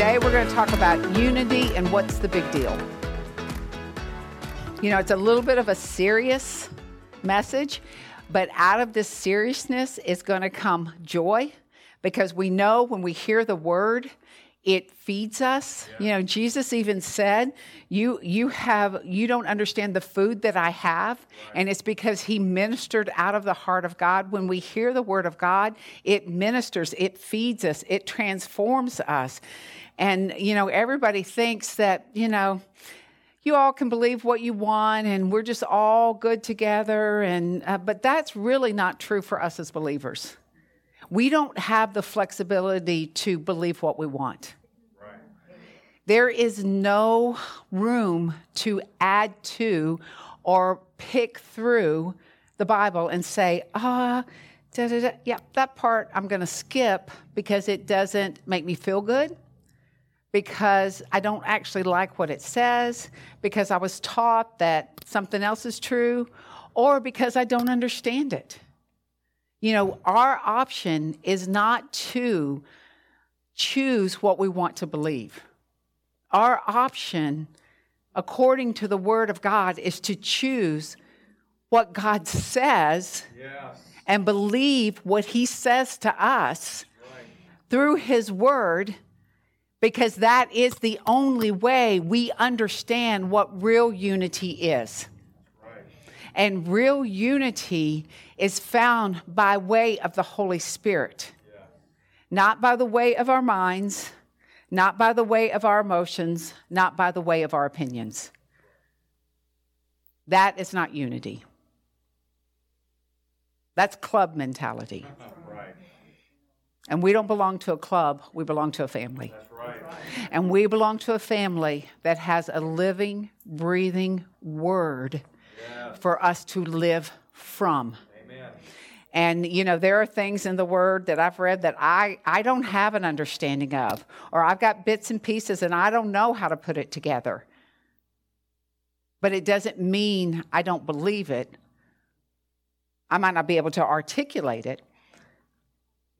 Today we're going to talk about unity and what's the big deal. You know, it's a little bit of a serious message, but out of this seriousness is going to come joy because we know when we hear the word, it feeds us. You know, Jesus even said, "You you have you don't understand the food that I have." And it's because he ministered out of the heart of God. When we hear the word of God, it ministers, it feeds us, it transforms us. And you know, everybody thinks that, you know, you all can believe what you want and we're just all good together and uh, but that's really not true for us as believers we don't have the flexibility to believe what we want. There is no room to add to or pick through the bible and say ah da, da, da, yeah that part i'm going to skip because it doesn't make me feel good because I don't actually like what it says, because I was taught that something else is true, or because I don't understand it. You know, our option is not to choose what we want to believe. Our option, according to the Word of God, is to choose what God says Yes. and believe what He says to us Right. through His Word because that is the only way we understand what real unity is. And real unity is found by way of the Holy Spirit, Yeah. not by the way of our minds, not by the way of our emotions, not by the way of our opinions. That is not unity. That's club mentality. Right. And we don't belong to a club, we belong to a family. Right. And we belong to a family that has a living, breathing word Yeah. for us to live from. Amen. And you know, there are things in the word that I've read that I, I don't have an understanding of, or I've got bits and pieces and I don't know how to put it together. But it doesn't mean I don't believe it. I might not be able to articulate it.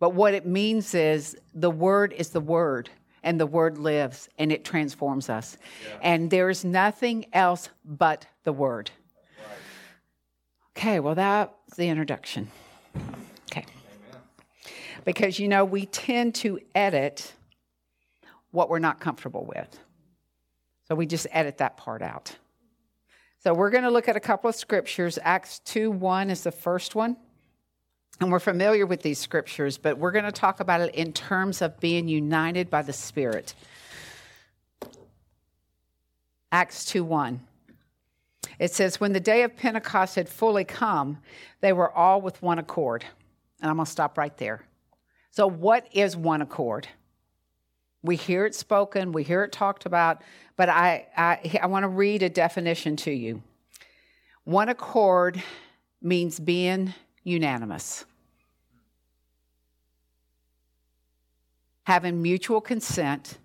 But what it means is the word is the word, and the word lives and it transforms us. And there's nothing else but the word. Okay, well, that's the introduction. Okay. Because, you know, we tend to edit what we're not comfortable with. So we just edit that part out. So we're going to look at a couple of scriptures. Acts 2 1 is the first one. And we're familiar with these scriptures, but we're going to talk about it in terms of being united by the Spirit. Acts 2 1. It says, When the day of Pentecost had fully come, they were all with one accord. And I'm going to stop right there. So, what is one accord? We hear it spoken, we hear it talked about, but I, I, I want to read a definition to you. One accord means being unanimous, having mutual consent,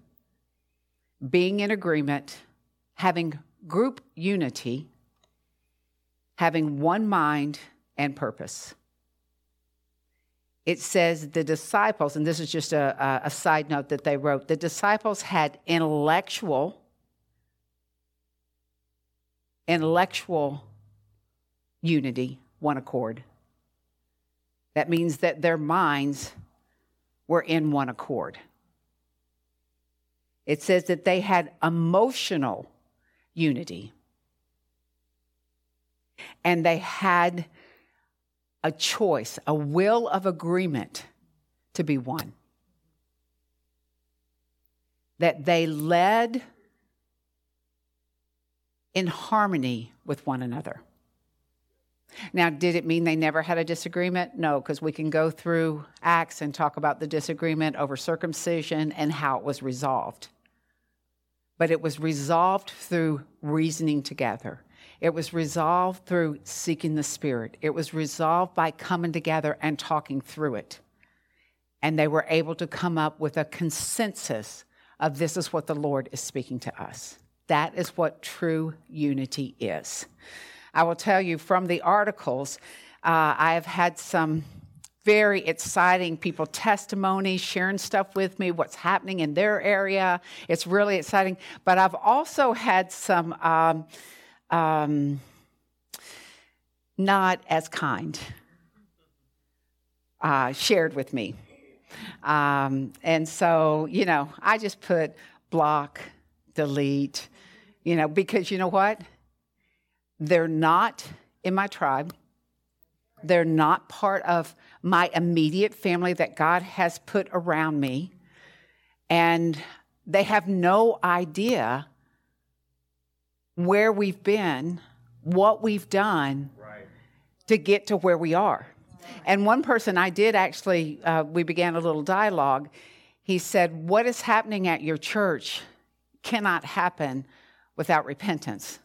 being in agreement, having group unity, having one mind and purpose. It says the disciples, and this is just a, a, side note that they wrote, the disciples had intellectual, intellectual unity, one accord. That means that their minds were in one accord. It says that they had emotional unity. And they had a choice, a will of agreement to be one. That they led in harmony with one another. Now, did it mean they never had a disagreement? No, because we can go through Acts and talk about the disagreement over circumcision and how it was resolved. But it was resolved through reasoning together. It was resolved through seeking the Spirit. It was resolved by coming together and talking through it. And they were able to come up with a consensus of this is what the Lord is speaking to us. That is what true unity is. I will tell you from the articles, uh, I have had some very exciting people testimonies sharing stuff with me what's happening in their area it's really exciting but i've also had some um, um, not as kind uh, shared with me um, and so you know i just put block delete you know because you know what they're not in my tribe. They're not part of my immediate family that God has put around me. And they have no idea where we've been, what we've done right. to get to where we are. And one person I did actually, uh, we began a little dialogue. He said, What is happening at your church cannot happen without repentance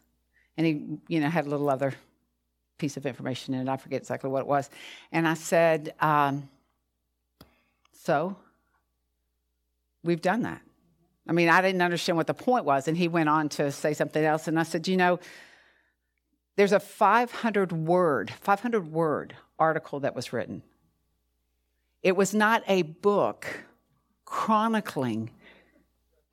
and he, you know, had a little other piece of information in it. I forget exactly what it was. And I said, um, so we've done that. I mean, I didn't understand what the point was. And he went on to say something else. And I said, you know, there's a 500 word, 500 word article that was written. It was not a book chronicling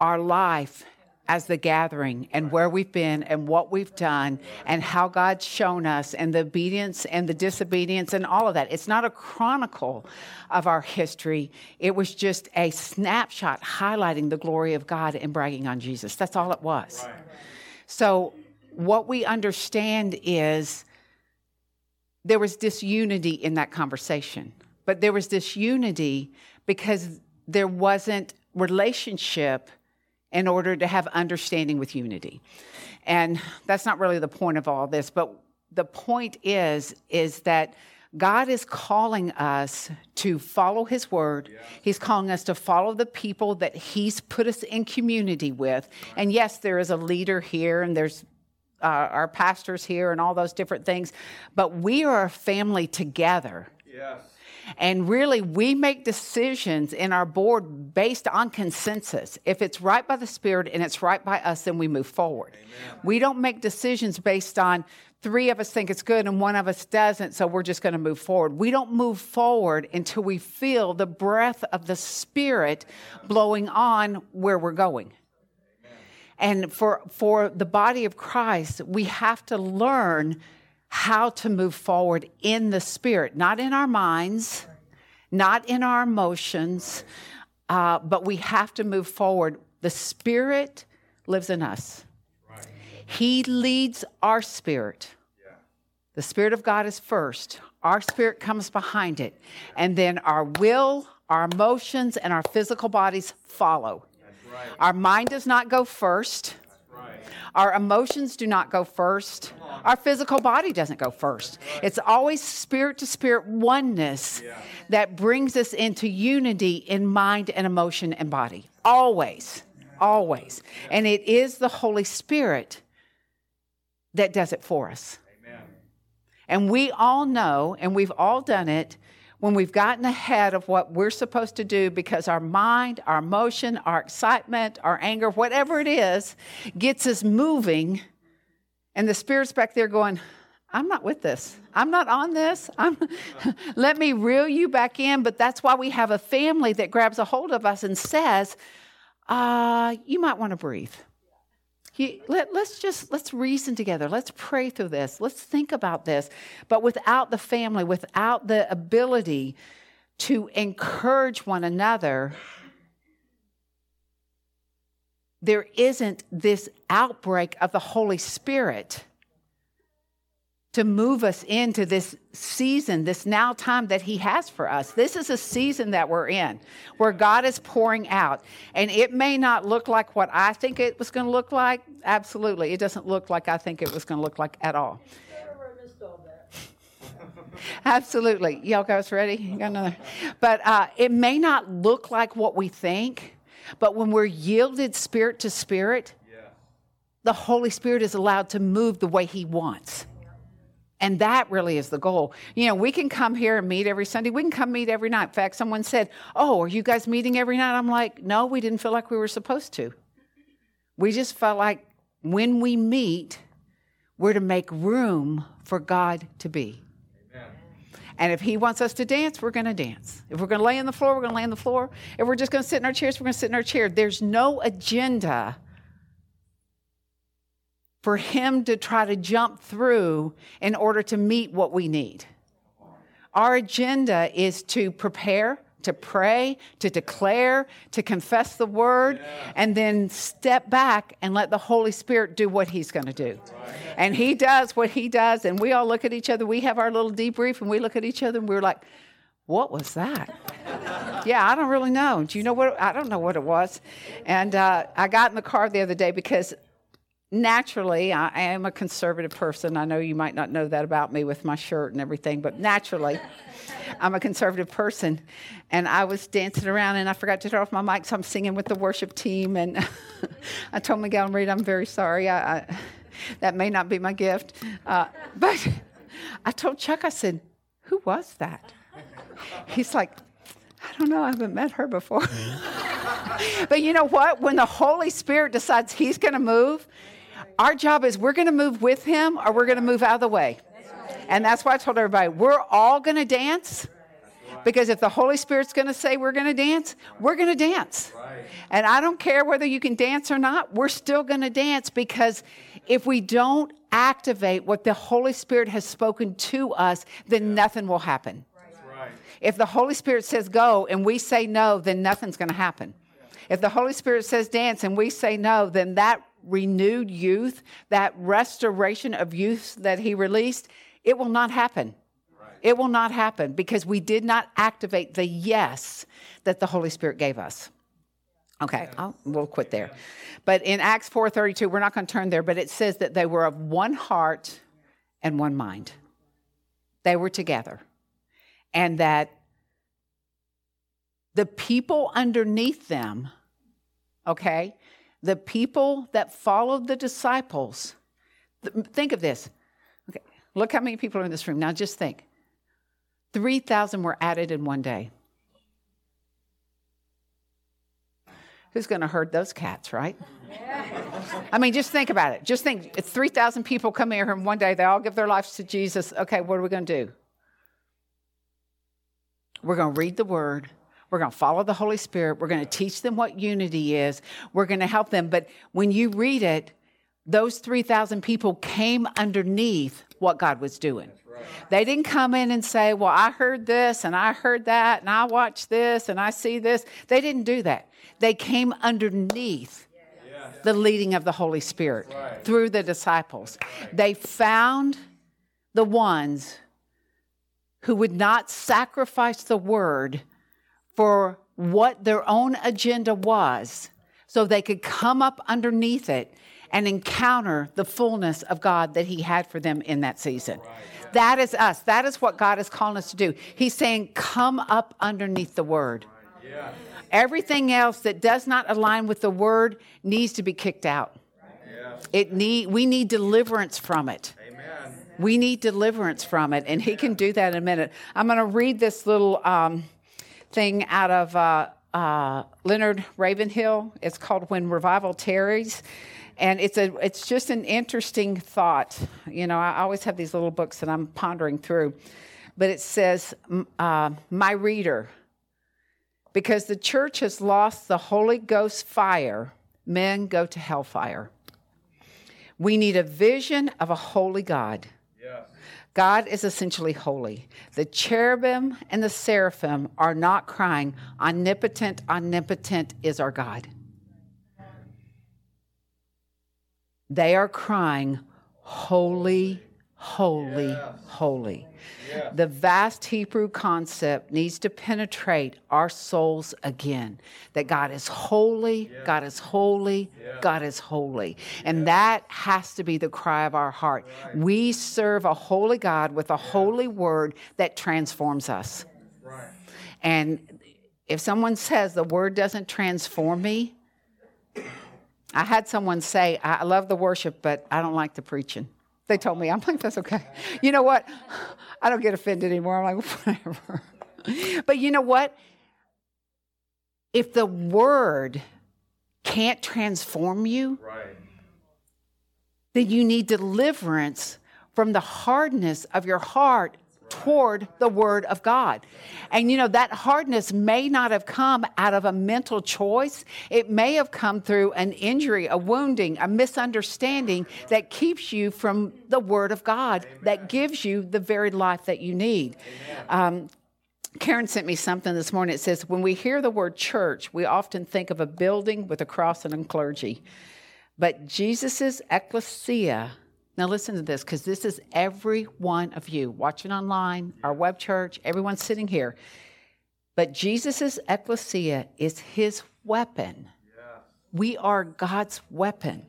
our life as the gathering and where we've been and what we've done and how God's shown us and the obedience and the disobedience and all of that. It's not a chronicle of our history. It was just a snapshot highlighting the glory of God and bragging on Jesus. That's all it was. Right. So, what we understand is there was disunity in that conversation, but there was disunity because there wasn't relationship in order to have understanding with unity. And that's not really the point of all this, but the point is is that God is calling us to follow his word. Yeah. He's calling us to follow the people that he's put us in community with. Right. And yes, there is a leader here and there's uh, our pastors here and all those different things, but we are a family together. Yes. And really, we make decisions in our board based on consensus. If it's right by the Spirit and it's right by us, then we move forward. Amen. We don't make decisions based on three of us think it's good and one of us doesn't, so we're just going to move forward. We don't move forward until we feel the breath of the Spirit blowing on where we're going. And for, for the body of Christ, we have to learn how to move forward in the spirit, not in our minds, not in our emotions, uh, but we have to move forward. The spirit lives in us, He leads our spirit. The Spirit of God is first. Our spirit comes behind it. And then our will, our emotions, and our physical bodies follow. Right. Our mind does not go first. Our emotions do not go first. Our physical body doesn't go first. It's always spirit to spirit oneness that brings us into unity in mind and emotion and body. Always. Always. And it is the Holy Spirit that does it for us. And we all know, and we've all done it, when we've gotten ahead of what we're supposed to do because our mind, our emotion, our excitement, our anger, whatever it is, gets us moving, and the Spirit's back there going, I'm not with this. I'm not on this. I'm, let me reel you back in. But that's why we have a family that grabs a hold of us and says, uh, You might want to breathe. Let, us just let's reason together. Let's pray through this. Let's think about this but without the family without the ability to encourage one another there isn't this outbreak of the holy spirit to move us into this season, this now time that He has for us. This is a season that we're in where God is pouring out. And it may not look like what I think it was going to look like. Absolutely. It doesn't look like I think it was going to look like at all. Absolutely. Y'all guys ready? You got another. But uh, it may not look like what we think, but when we're yielded spirit to spirit, the Holy Spirit is allowed to move the way He wants. And that really is the goal. You know, we can come here and meet every Sunday. We can come meet every night. In fact, someone said, Oh, are you guys meeting every night? I'm like, No, we didn't feel like we were supposed to. We just felt like when we meet, we're to make room for God to be. And if he wants us to dance, we're going to dance. If we're going to lay on the floor, we're going to lay on the floor. If we're just going to sit in our chairs, we're going to sit in our chair. There's no agenda for him to try to jump through in order to meet what we need. Our agenda is to prepare, to pray, to declare, to confess the word, yeah. and then step back and let the Holy Spirit do what he's going to do. Right. And he does what he does, and we all look at each other. We have our little debrief, and we look at each other, and we're like, what was that? yeah, I don't really know. Do you know what? I don't know what it was. And uh, I got in the car the other day because naturally, I, I am a conservative person. I know you might not know that about me with my shirt and everything, but naturally, I'm a conservative person. And I was dancing around and I forgot to turn off my mic, so I'm singing with the worship team. And I told Miguel Reed, I'm very sorry. I, I, that may not be my gift. Uh, but I told Chuck, I said, Who was that? He's like, I don't know, I haven't met her before. but you know what? When the Holy Spirit decides He's going to move, our job is we're going to move with him or we're going to move out of the way. And that's why I told everybody we're all going to dance. Because if the Holy Spirit's going to say we're going to dance, we're going to dance. And I don't care whether you can dance or not, we're still going to dance because if we don't activate what the Holy Spirit has spoken to us, then nothing will happen. If the Holy Spirit says go and we say no, then nothing's going to happen. If the Holy Spirit says dance and we say no, then that renewed youth, that restoration of youth that he released, it will not happen. Right. It will not happen because we did not activate the yes that the Holy Spirit gave us. Okay, I'll, we'll quit there. But in Acts 4:32, we're not going to turn there, but it says that they were of one heart and one mind. They were together. And that the people underneath them, okay, the people that followed the disciples, think of this. Okay, look how many people are in this room. Now just think 3,000 were added in one day. Who's going to herd those cats, right? I mean, just think about it. Just think it's 3,000 people come here and one day they all give their lives to Jesus. Okay, what are we going to do? We're going to read the word. We're going to follow the Holy Spirit. We're going to teach them what unity is. We're going to help them. But when you read it, those 3,000 people came underneath what God was doing. Right. They didn't come in and say, Well, I heard this and I heard that and I watched this and I see this. They didn't do that. They came underneath the leading of the Holy Spirit right. through the disciples. They found the ones who would not sacrifice the word for what their own agenda was so they could come up underneath it and encounter the fullness of God that He had for them in that season. That is us. That is what God is calling us to do. He's saying, come up underneath the Word. Everything else that does not align with the Word needs to be kicked out. It need, we need deliverance from it. Amen. We need deliverance from it, and He can do that in a minute. I'm going to read this little. Um, thing out of uh, uh, Leonard Ravenhill. It's called When Revival Tarries. And it's, a, it's just an interesting thought. You know, I always have these little books that I'm pondering through. But it says, uh, My reader, because the church has lost the Holy Ghost fire, men go to hellfire. We need a vision of a holy God. God is essentially holy. The cherubim and the seraphim are not crying, Omnipotent, omnipotent is our God. They are crying, Holy, holy, holy. The vast Hebrew concept needs to penetrate our souls again that God is holy, God is holy, God is holy. And that has to be the cry of our heart. We serve a holy God with a holy word that transforms us. And if someone says the word doesn't transform me, I had someone say, I love the worship, but I don't like the preaching. They told me, I'm like, that's okay. You know what? I don't get offended anymore. I'm like, whatever. But you know what? If the word can't transform you, right. then you need deliverance from the hardness of your heart toward the Word of God. And you know, that hardness may not have come out of a mental choice. It may have come through an injury, a wounding, a misunderstanding that keeps you from the Word of God, Amen. that gives you the very life that you need. Um, Karen sent me something this morning. It says, when we hear the word church, we often think of a building with a cross and a clergy. But Jesus' ecclesia now, listen to this because this is every one of you watching online, our web church, everyone sitting here. But Jesus' ecclesia is his weapon. We are God's weapon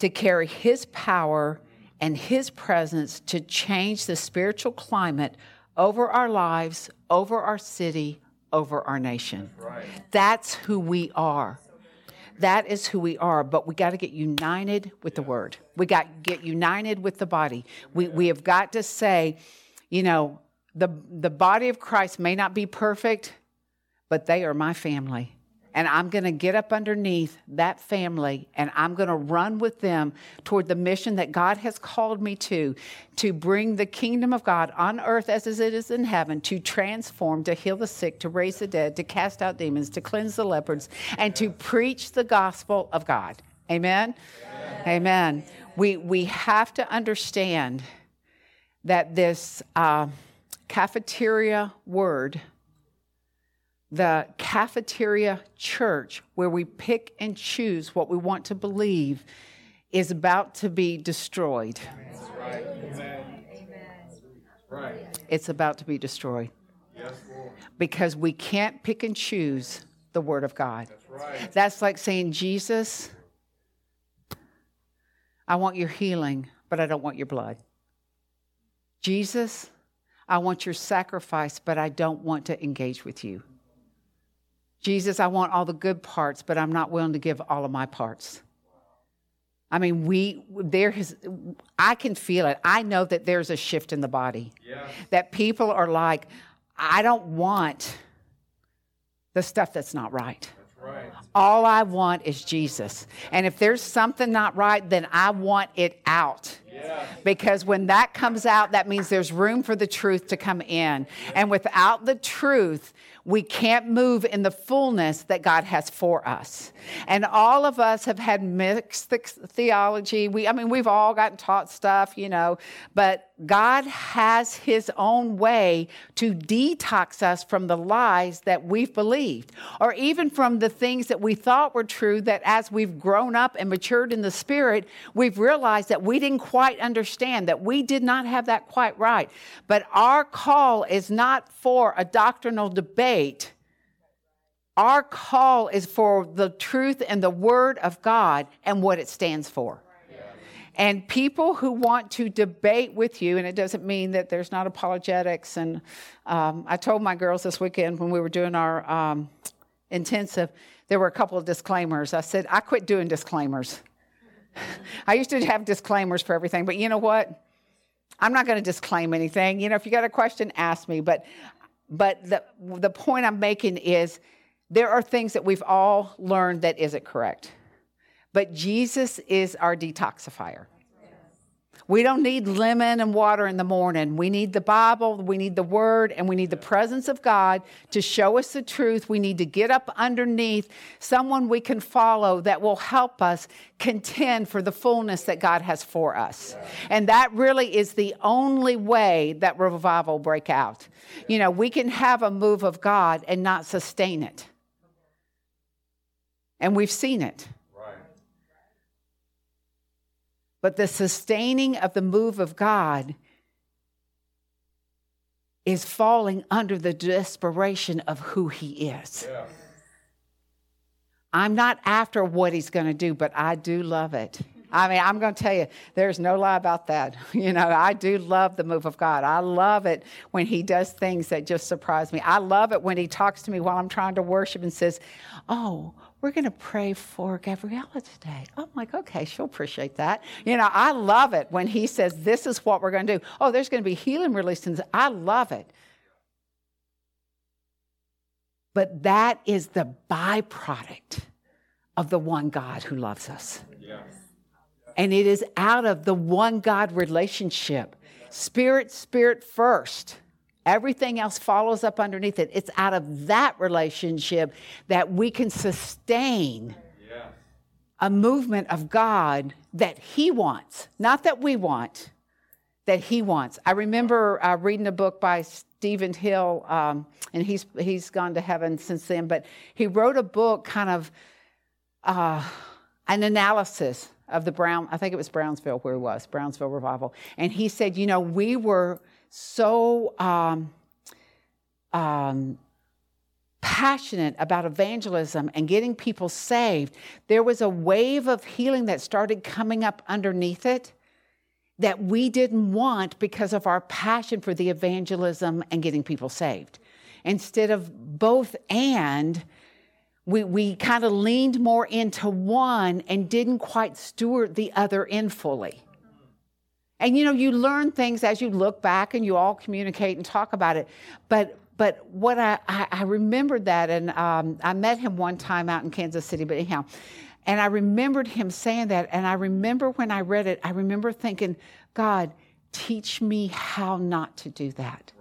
to carry his power and his presence to change the spiritual climate over our lives, over our city, over our nation. That's, right. That's who we are. That is who we are, but we got to get united with the word. We got to get united with the body. We, we have got to say, you know, the, the body of Christ may not be perfect, but they are my family and I'm going to get up underneath that family and I'm going to run with them toward the mission that God has called me to to bring the kingdom of God on earth as it is in heaven, to transform, to heal the sick, to raise the dead, to cast out demons, to cleanse the lepers, and to preach the gospel of God. Amen? Amen. Amen. We, we have to understand that this uh, cafeteria word the cafeteria church where we pick and choose what we want to believe is about to be destroyed. It's about to be destroyed. Because we can't pick and choose the Word of God. That's like saying, Jesus, I want your healing, but I don't want your blood. Jesus, I want your sacrifice, but I don't want to engage with you. Jesus, I want all the good parts, but I'm not willing to give all of my parts. I mean, we there has I can feel it. I know that there's a shift in the body. Yeah. That people are like, I don't want the stuff that's not right. Right. All I want is Jesus. And if there's something not right, then I want it out. Yeah. Because when that comes out, that means there's room for the truth to come in. And without the truth, we can't move in the fullness that God has for us. And all of us have had mixed theology. We, I mean, we've all gotten taught stuff, you know, but God has his own way to detox us from the lies that we've believed, or even from the things that we thought were true that as we've grown up and matured in the spirit, we've realized that we didn't quite understand, that we did not have that quite right. But our call is not for a doctrinal debate. Our call is for the truth and the word of God and what it stands for. And people who want to debate with you, and it doesn't mean that there's not apologetics. And um, I told my girls this weekend when we were doing our um, intensive, there were a couple of disclaimers. I said, I quit doing disclaimers. I used to have disclaimers for everything, but you know what? I'm not going to disclaim anything. You know, if you got a question, ask me. But, but the, the point I'm making is there are things that we've all learned that isn't correct. But Jesus is our detoxifier. We don't need lemon and water in the morning. We need the Bible, we need the Word, and we need the presence of God to show us the truth. We need to get up underneath someone we can follow that will help us contend for the fullness that God has for us. And that really is the only way that revival break out. You know, we can have a move of God and not sustain it. And we've seen it. But the sustaining of the move of God is falling under the desperation of who he is. Yeah. I'm not after what he's going to do, but I do love it. I mean, I'm going to tell you, there's no lie about that. You know, I do love the move of God. I love it when He does things that just surprise me. I love it when He talks to me while I'm trying to worship and says, Oh, we're going to pray for Gabriella today. I'm like, okay, she'll appreciate that. You know, I love it when He says, This is what we're going to do. Oh, there's going to be healing released. I love it. But that is the byproduct of the one God who loves us. Yes. And it is out of the one God relationship. Spirit, spirit first. Everything else follows up underneath it. It's out of that relationship that we can sustain a movement of God that He wants, not that we want, that He wants. I remember uh, reading a book by Stephen Hill, um, and he's he's gone to heaven since then. But he wrote a book, kind of uh, an analysis of the Brown, I think it was Brownsville where he was, Brownsville Revival. And he said, you know, we were so um, um, passionate about evangelism and getting people saved. There was a wave of healing that started coming up underneath it that we didn't want because of our passion for the evangelism and getting people saved. Instead of both and, we, we kind of leaned more into one and didn't quite steward the other in fully. And you know, you learn things as you look back and you all communicate and talk about it. But but what I, I, I remembered that, and um, I met him one time out in Kansas City, but anyhow, and I remembered him saying that. And I remember when I read it, I remember thinking, God, teach me how not to do that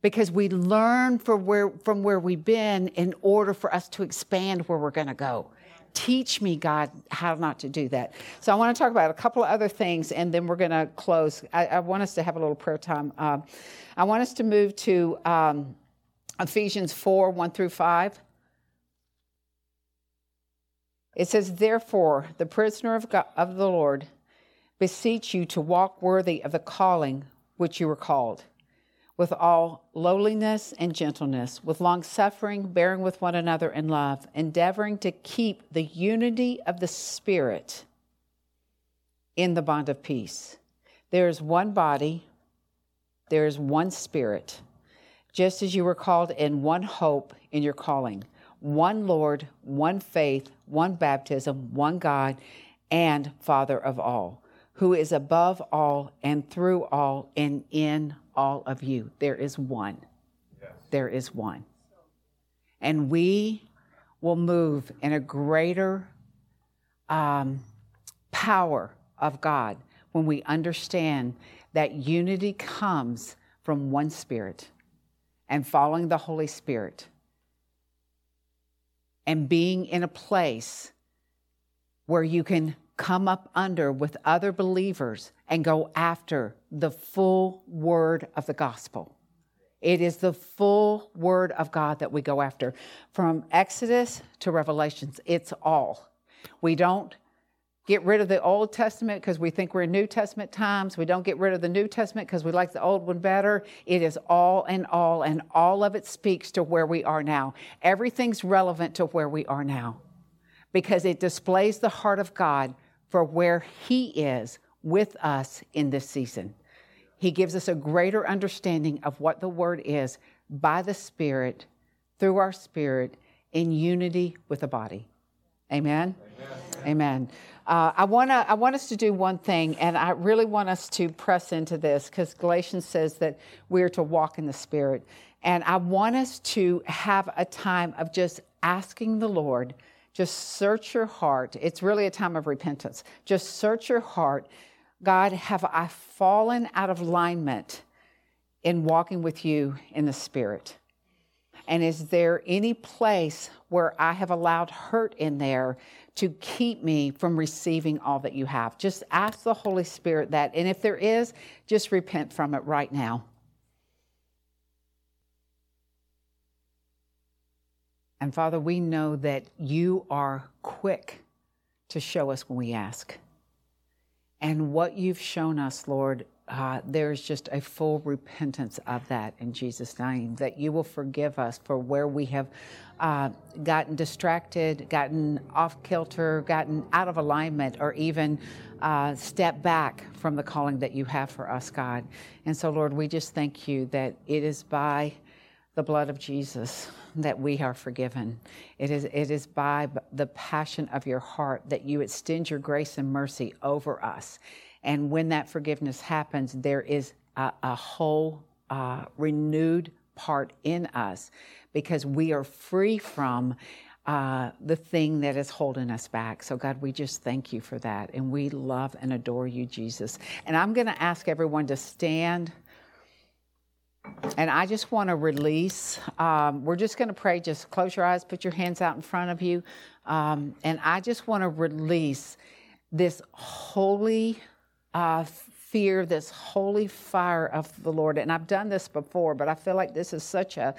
because we learn from where, from where we've been in order for us to expand where we're going to go. Teach me, God, how not to do that. So I want to talk about a couple of other things, and then we're going to close. I, I, want us to have a little prayer time. Uh, I want us to move to um, Ephesians 4 1 through 5. It says, Therefore, the prisoner of, God, of the Lord, beseech you to walk worthy of the calling which you were called with all lowliness and gentleness, with long suffering, bearing with one another in love, endeavoring to keep the unity of the Spirit in the bond of peace. There is one body, there is one Spirit, just as you were called in one hope in your calling, one Lord, one faith, one baptism, one God, and Father of all, who is above all and through all and in all of you. There is one. Yes. There is one. And we will move in a greater um, power of God when we understand that unity comes from one Spirit and following the Holy Spirit and being in a place where you can come up under with other believers and go after the full word of the gospel. It is the full word of God that we go after. From Exodus to Revelations, it's all. We don't get rid of the Old Testament because we think we're in New Testament times. We don't get rid of the New Testament because we like the old one better. It is all and all, and all of it speaks to where we are now. Everything's relevant to where we are now because it displays the heart of God for where He is with us in this season. He gives us a greater understanding of what the Word is by the Spirit, through our spirit, in unity with the body. Amen? Amen. Amen. Uh, I, wanna, I want us to do one thing, and I really want us to press into this because Galatians says that we're to walk in the Spirit. And I want us to have a time of just asking the Lord just search your heart. It's really a time of repentance. Just search your heart. God, have I fallen out of alignment in walking with you in the Spirit? And is there any place where I have allowed hurt in there to keep me from receiving all that you have? Just ask the Holy Spirit that. And if there is, just repent from it right now. And Father, we know that you are quick to show us when we ask. And what you've shown us, Lord, uh, there's just a full repentance of that in Jesus' name, that you will forgive us for where we have uh, gotten distracted, gotten off kilter, gotten out of alignment, or even uh, step back from the calling that you have for us, God. And so, Lord, we just thank you that it is by the blood of Jesus that we are forgiven. It is, it is by the passion of your heart that you extend your grace and mercy over us. And when that forgiveness happens, there is a, a whole uh, renewed part in us because we are free from uh, the thing that is holding us back. So, God, we just thank you for that. And we love and adore you, Jesus. And I'm going to ask everyone to stand. And I just want to release. Um, we're just going to pray. Just close your eyes, put your hands out in front of you. Um, and I just want to release this holy uh, fear, this holy fire of the Lord. And I've done this before, but I feel like this is such a,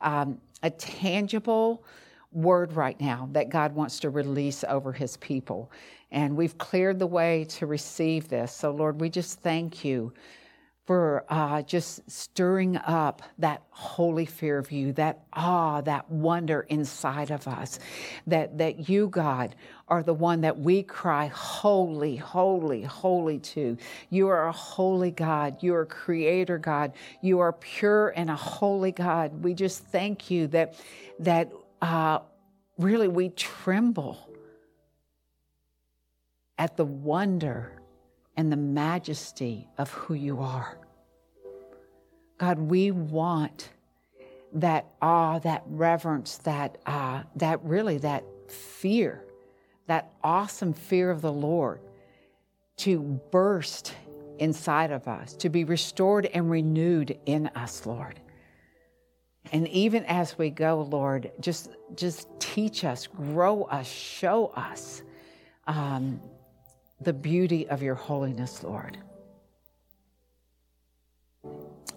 um, a tangible word right now that God wants to release over his people. And we've cleared the way to receive this. So, Lord, we just thank you for uh, just stirring up that holy fear of you, that awe, that wonder inside of us, that, that you, God, are the one that we cry, holy, holy, holy to. You are a holy God. You are creator God. You are pure and a holy God. We just thank you that, that uh, really we tremble at the wonder and the majesty of who you are. God, we want that awe, that reverence, that uh, that really that fear, that awesome fear of the Lord to burst inside of us, to be restored and renewed in us, Lord. And even as we go, Lord, just just teach us, grow us, show us um, the beauty of your holiness, Lord.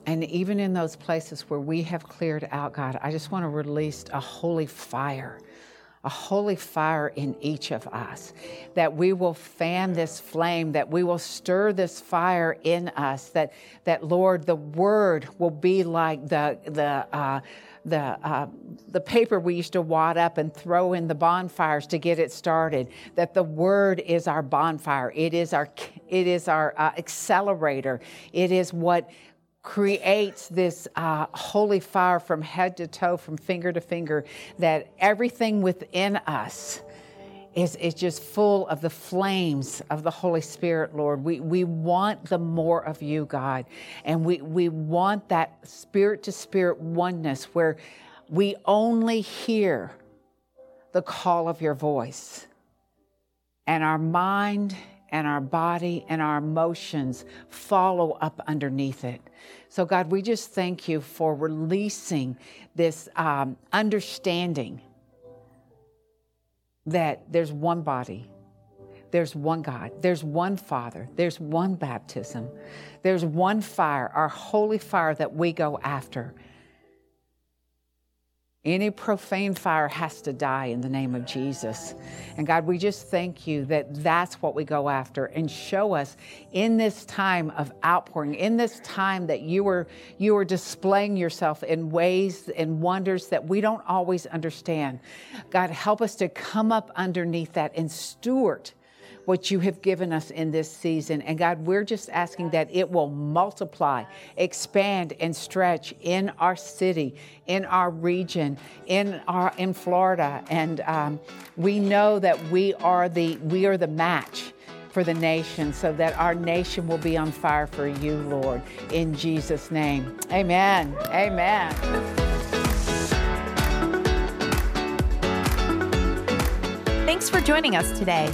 And even in those places where we have cleared out, God, I just want to release a holy fire, a holy fire in each of us, that we will fan this flame, that we will stir this fire in us, that, that Lord, the word will be like the, the, uh, the, uh, the paper we used to wad up and throw in the bonfires to get it started. That the word is our bonfire. It is our, it is our uh, accelerator. It is what creates this uh, holy fire from head to toe, from finger to finger, that everything within us is, is just full of the flames of the Holy Spirit, Lord. We, we want the more of you, God. And we, we want that spirit to spirit oneness where we only hear the call of your voice. And our mind and our body and our emotions follow up underneath it. So, God, we just thank you for releasing this um, understanding that there's one body, there's one God, there's one Father, there's one baptism, there's one fire, our holy fire that we go after. Any profane fire has to die in the name of Jesus. And God, we just thank you that that's what we go after and show us in this time of outpouring, in this time that you are you are displaying yourself in ways and wonders that we don't always understand. God, help us to come up underneath that and steward what you have given us in this season. And God, we're just asking that it will multiply, expand, and stretch in our city, in our region, in our in Florida. And um, we know that we are the we are the match for the nation so that our nation will be on fire for you, Lord, in Jesus' name. Amen. Amen. Thanks for joining us today.